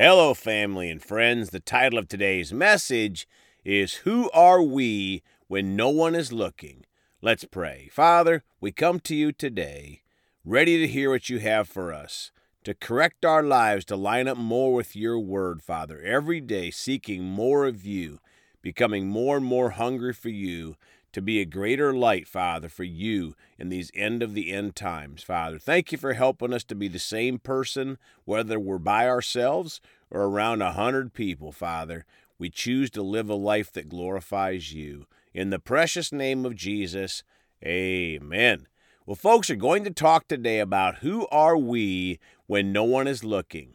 Hello, family and friends. The title of today's message is Who Are We When No One Is Looking? Let's pray. Father, we come to you today, ready to hear what you have for us, to correct our lives to line up more with your word, Father, every day seeking more of you, becoming more and more hungry for you, to be a greater light, Father, for you in these end of the end times, Father. Thank you for helping us to be the same person, whether we're by ourselves or around a hundred people, Father. We choose to live a life that glorifies you. In the precious name of Jesus, amen. Well, folks are going to talk today about who are we when no one is looking.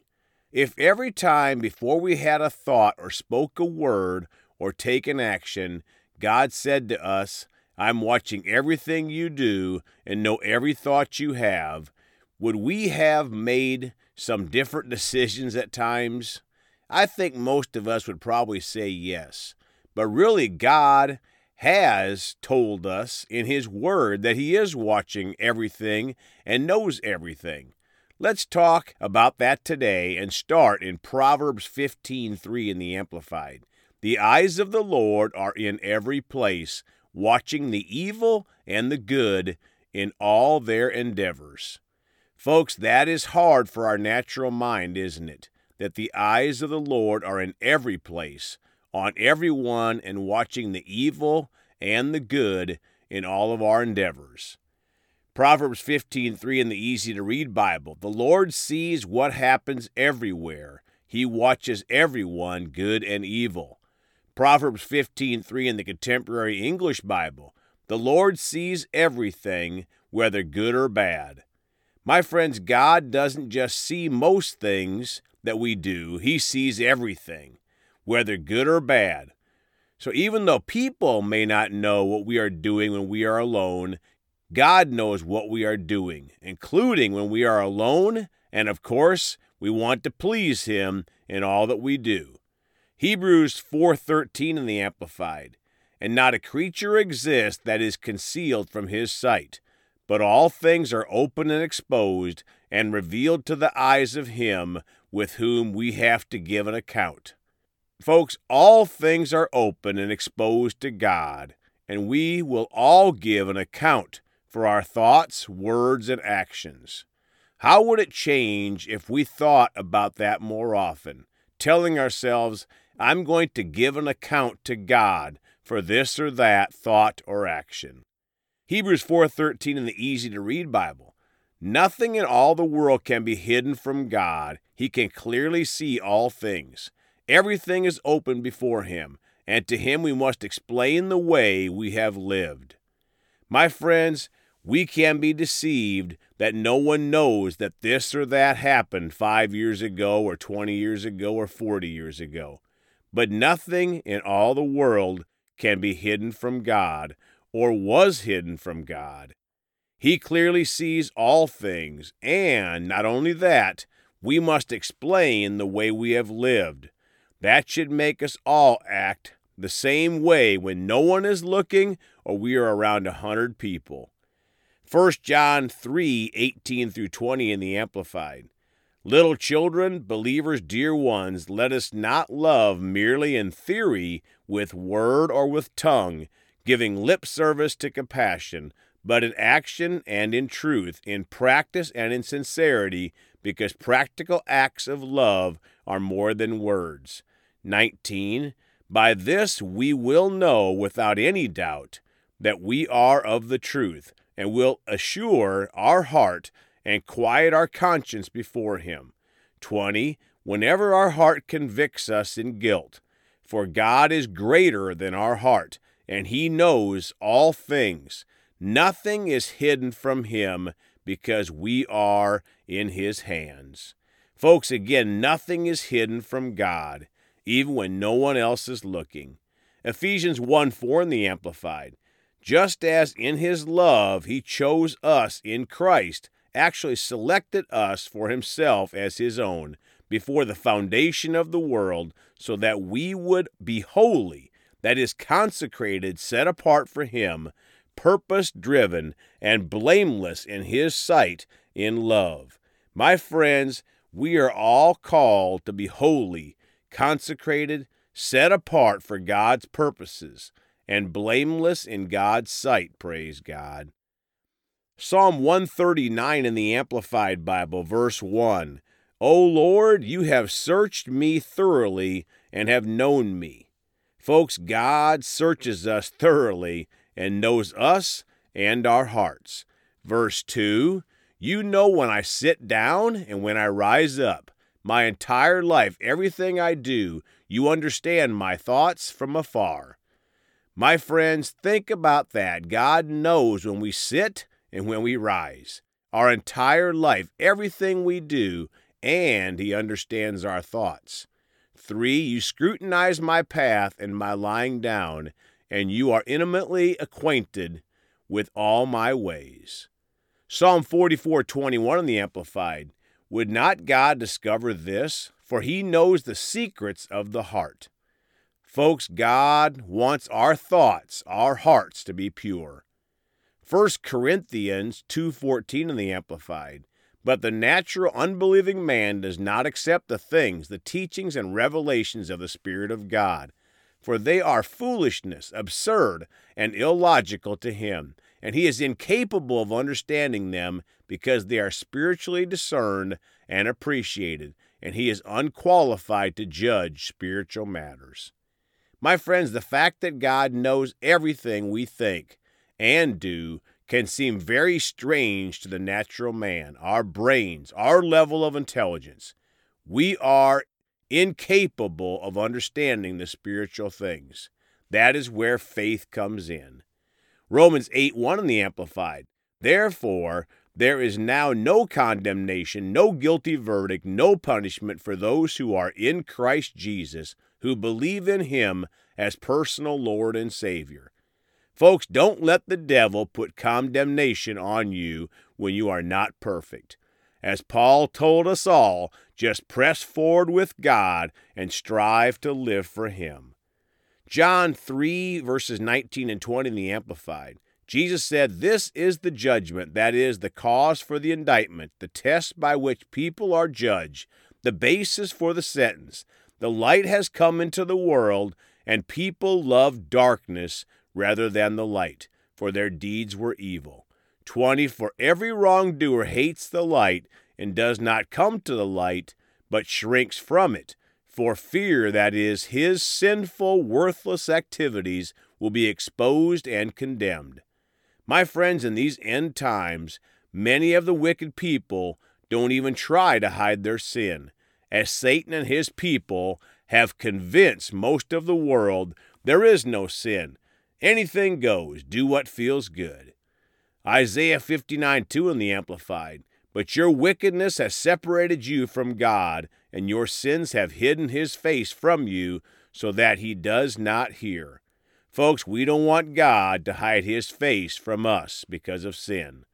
If every time before we had a thought or spoke a word or taken action, God said to us, I'm watching everything you do and know every thought you have, would we have made some different decisions at times? I think most of us would probably say yes. But really, God has told us in His Word that He is watching everything and knows everything. Let's talk about that today and start in Proverbs 15:3 in the Amplified. The eyes of the Lord are in every place, watching the evil and the good in all their endeavors. Folks, that is hard for our natural mind, isn't it? That the eyes of the Lord are in every place, on everyone, and watching the evil and the good in all of our endeavors. Proverbs 15:3 in the easy to read Bible. The Lord sees what happens everywhere. He watches everyone, good and evil. Proverbs 15:3 in the Contemporary English Bible. The Lord sees everything, whether good or bad. My friends, God doesn't just see most things that we do, He sees everything, whether good or bad. So even though people may not know what we are doing when we are alone, God knows what we are doing, including when we are alone, and of course, we want to please Him in all that we do. Hebrews 4:13 in the amplified. And not a creature exists that is concealed from his sight, but all things are open and exposed and revealed to the eyes of him with whom we have to give an account. Folks, all things are open and exposed to God, and we will all give an account for our thoughts, words, and actions. How would it change if we thought about that more often, telling ourselves, I'm going to give an account to God for this or that thought or action. Hebrews 4:13 in the easy to read Bible. Nothing in all the world can be hidden from God. He can clearly see all things. Everything is open before him, and to him we must explain the way we have lived. My friends, we can be deceived that no one knows that this or that happened 5 years ago or 20 years ago or 40 years ago. But nothing in all the world can be hidden from God or was hidden from God. He clearly sees all things, and not only that, we must explain the way we have lived. That should make us all act the same way when no one is looking or we are around a hundred people. 1 John 3 18 through 20 in the Amplified. Little children, believers, dear ones, let us not love merely in theory, with word or with tongue, giving lip service to compassion, but in action and in truth, in practice and in sincerity, because practical acts of love are more than words. 19. By this we will know without any doubt that we are of the truth, and will assure our heart and quiet our conscience before Him. 20. Whenever our heart convicts us in guilt, for God is greater than our heart, and He knows all things. Nothing is hidden from Him because we are in His hands. Folks, again, nothing is hidden from God, even when no one else is looking. Ephesians 1 4 in the Amplified. Just as in His love He chose us in Christ actually selected us for himself as his own before the foundation of the world so that we would be holy, that is, consecrated, set apart for him, purpose driven, and blameless in his sight in love. My friends, we are all called to be holy, consecrated, set apart for God's purposes, and blameless in God's sight, praise God. Psalm 139 in the Amplified Bible, verse 1 O Lord, you have searched me thoroughly and have known me. Folks, God searches us thoroughly and knows us and our hearts. Verse 2 you know when I sit down and when I rise up. My entire life, everything I do, you understand my thoughts from afar. My friends, think about that. God knows when we sit and when we rise. Our entire life, everything we do, and He understands our thoughts. Three, you scrutinize my path and my lying down, and you are intimately acquainted with all my ways. Psalm 44:21 in the Amplified. Would not God discover this? For he knows the secrets of the heart. Folks, God wants our thoughts, our hearts to be pure. 1 Corinthians 2:14 in the Amplified. But the natural unbelieving man does not accept the things, the teachings and revelations of the Spirit of God, for they are foolishness, absurd, and illogical to him and he is incapable of understanding them because they are spiritually discerned and appreciated, and he is unqualified to judge spiritual matters. My friends, the fact that God knows everything we think and do can seem very strange to the natural man, our brains, our level of intelligence. We are incapable of understanding the spiritual things. That is where faith comes in. Romans 8 1 in the Amplified. Therefore, there is now no condemnation, no guilty verdict, no punishment for those who are in Christ Jesus, who believe in Him as personal Lord and Savior. Folks, don't let the devil put condemnation on you when you are not perfect. As Paul told us all, just press forward with God and strive to live for Him. John 3, verses 19 and 20 in the Amplified. Jesus said, This is the judgment, that is, the cause for the indictment, the test by which people are judged, the basis for the sentence. The light has come into the world, and people love darkness rather than the light, for their deeds were evil. 20. For every wrongdoer hates the light and does not come to the light, but shrinks from it for fear that is, his sinful, worthless activities will be exposed and condemned. My friends, in these end times, many of the wicked people don't even try to hide their sin, as Satan and his people have convinced most of the world there is no sin. Anything goes, do what feels good. Isaiah 59 2 in the Amplified. But your wickedness has separated you from God, and your sins have hidden his face from you so that he does not hear. Folks, we don't want God to hide his face from us because of sin.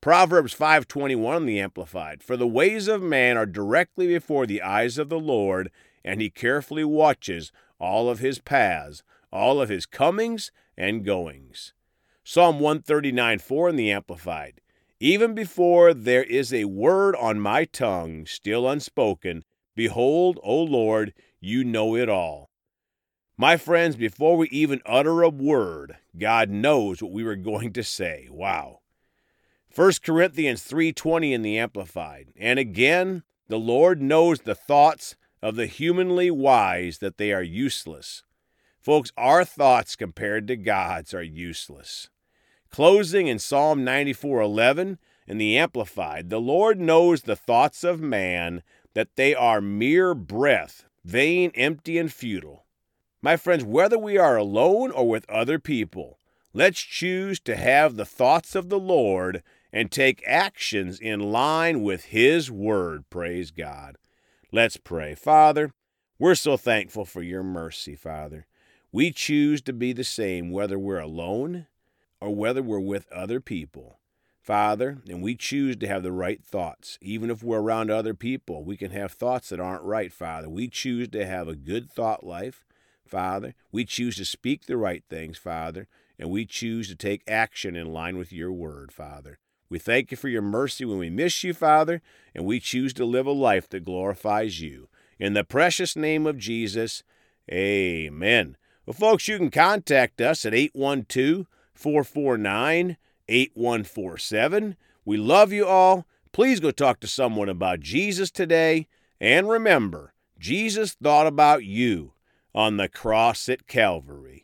Proverbs 5:21 in the amplified For the ways of man are directly before the eyes of the Lord and he carefully watches all of his paths all of his comings and goings. Psalm 139 4 in the amplified even before there is a word on my tongue still unspoken, behold, O Lord, you know it all. My friends, before we even utter a word, God knows what we were going to say. Wow. 1 Corinthians 3:20 in the amplified. And again, the Lord knows the thoughts of the humanly wise that they are useless. Folks, our thoughts compared to God's are useless. Closing in Psalm 94:11 in the Amplified, the Lord knows the thoughts of man that they are mere breath, vain, empty, and futile. My friends, whether we are alone or with other people, let's choose to have the thoughts of the Lord and take actions in line with His Word. Praise God. Let's pray. Father, we're so thankful for your mercy, Father. We choose to be the same whether we're alone or whether we're with other people. Father, and we choose to have the right thoughts. Even if we're around other people, we can have thoughts that aren't right, Father. We choose to have a good thought life, Father. We choose to speak the right things, Father, and we choose to take action in line with your word, Father. We thank you for your mercy when we miss you, Father, and we choose to live a life that glorifies you. In the precious name of Jesus, amen. Well, folks, you can contact us at 812 449 8147. We love you all. Please go talk to someone about Jesus today. And remember, Jesus thought about you on the cross at Calvary.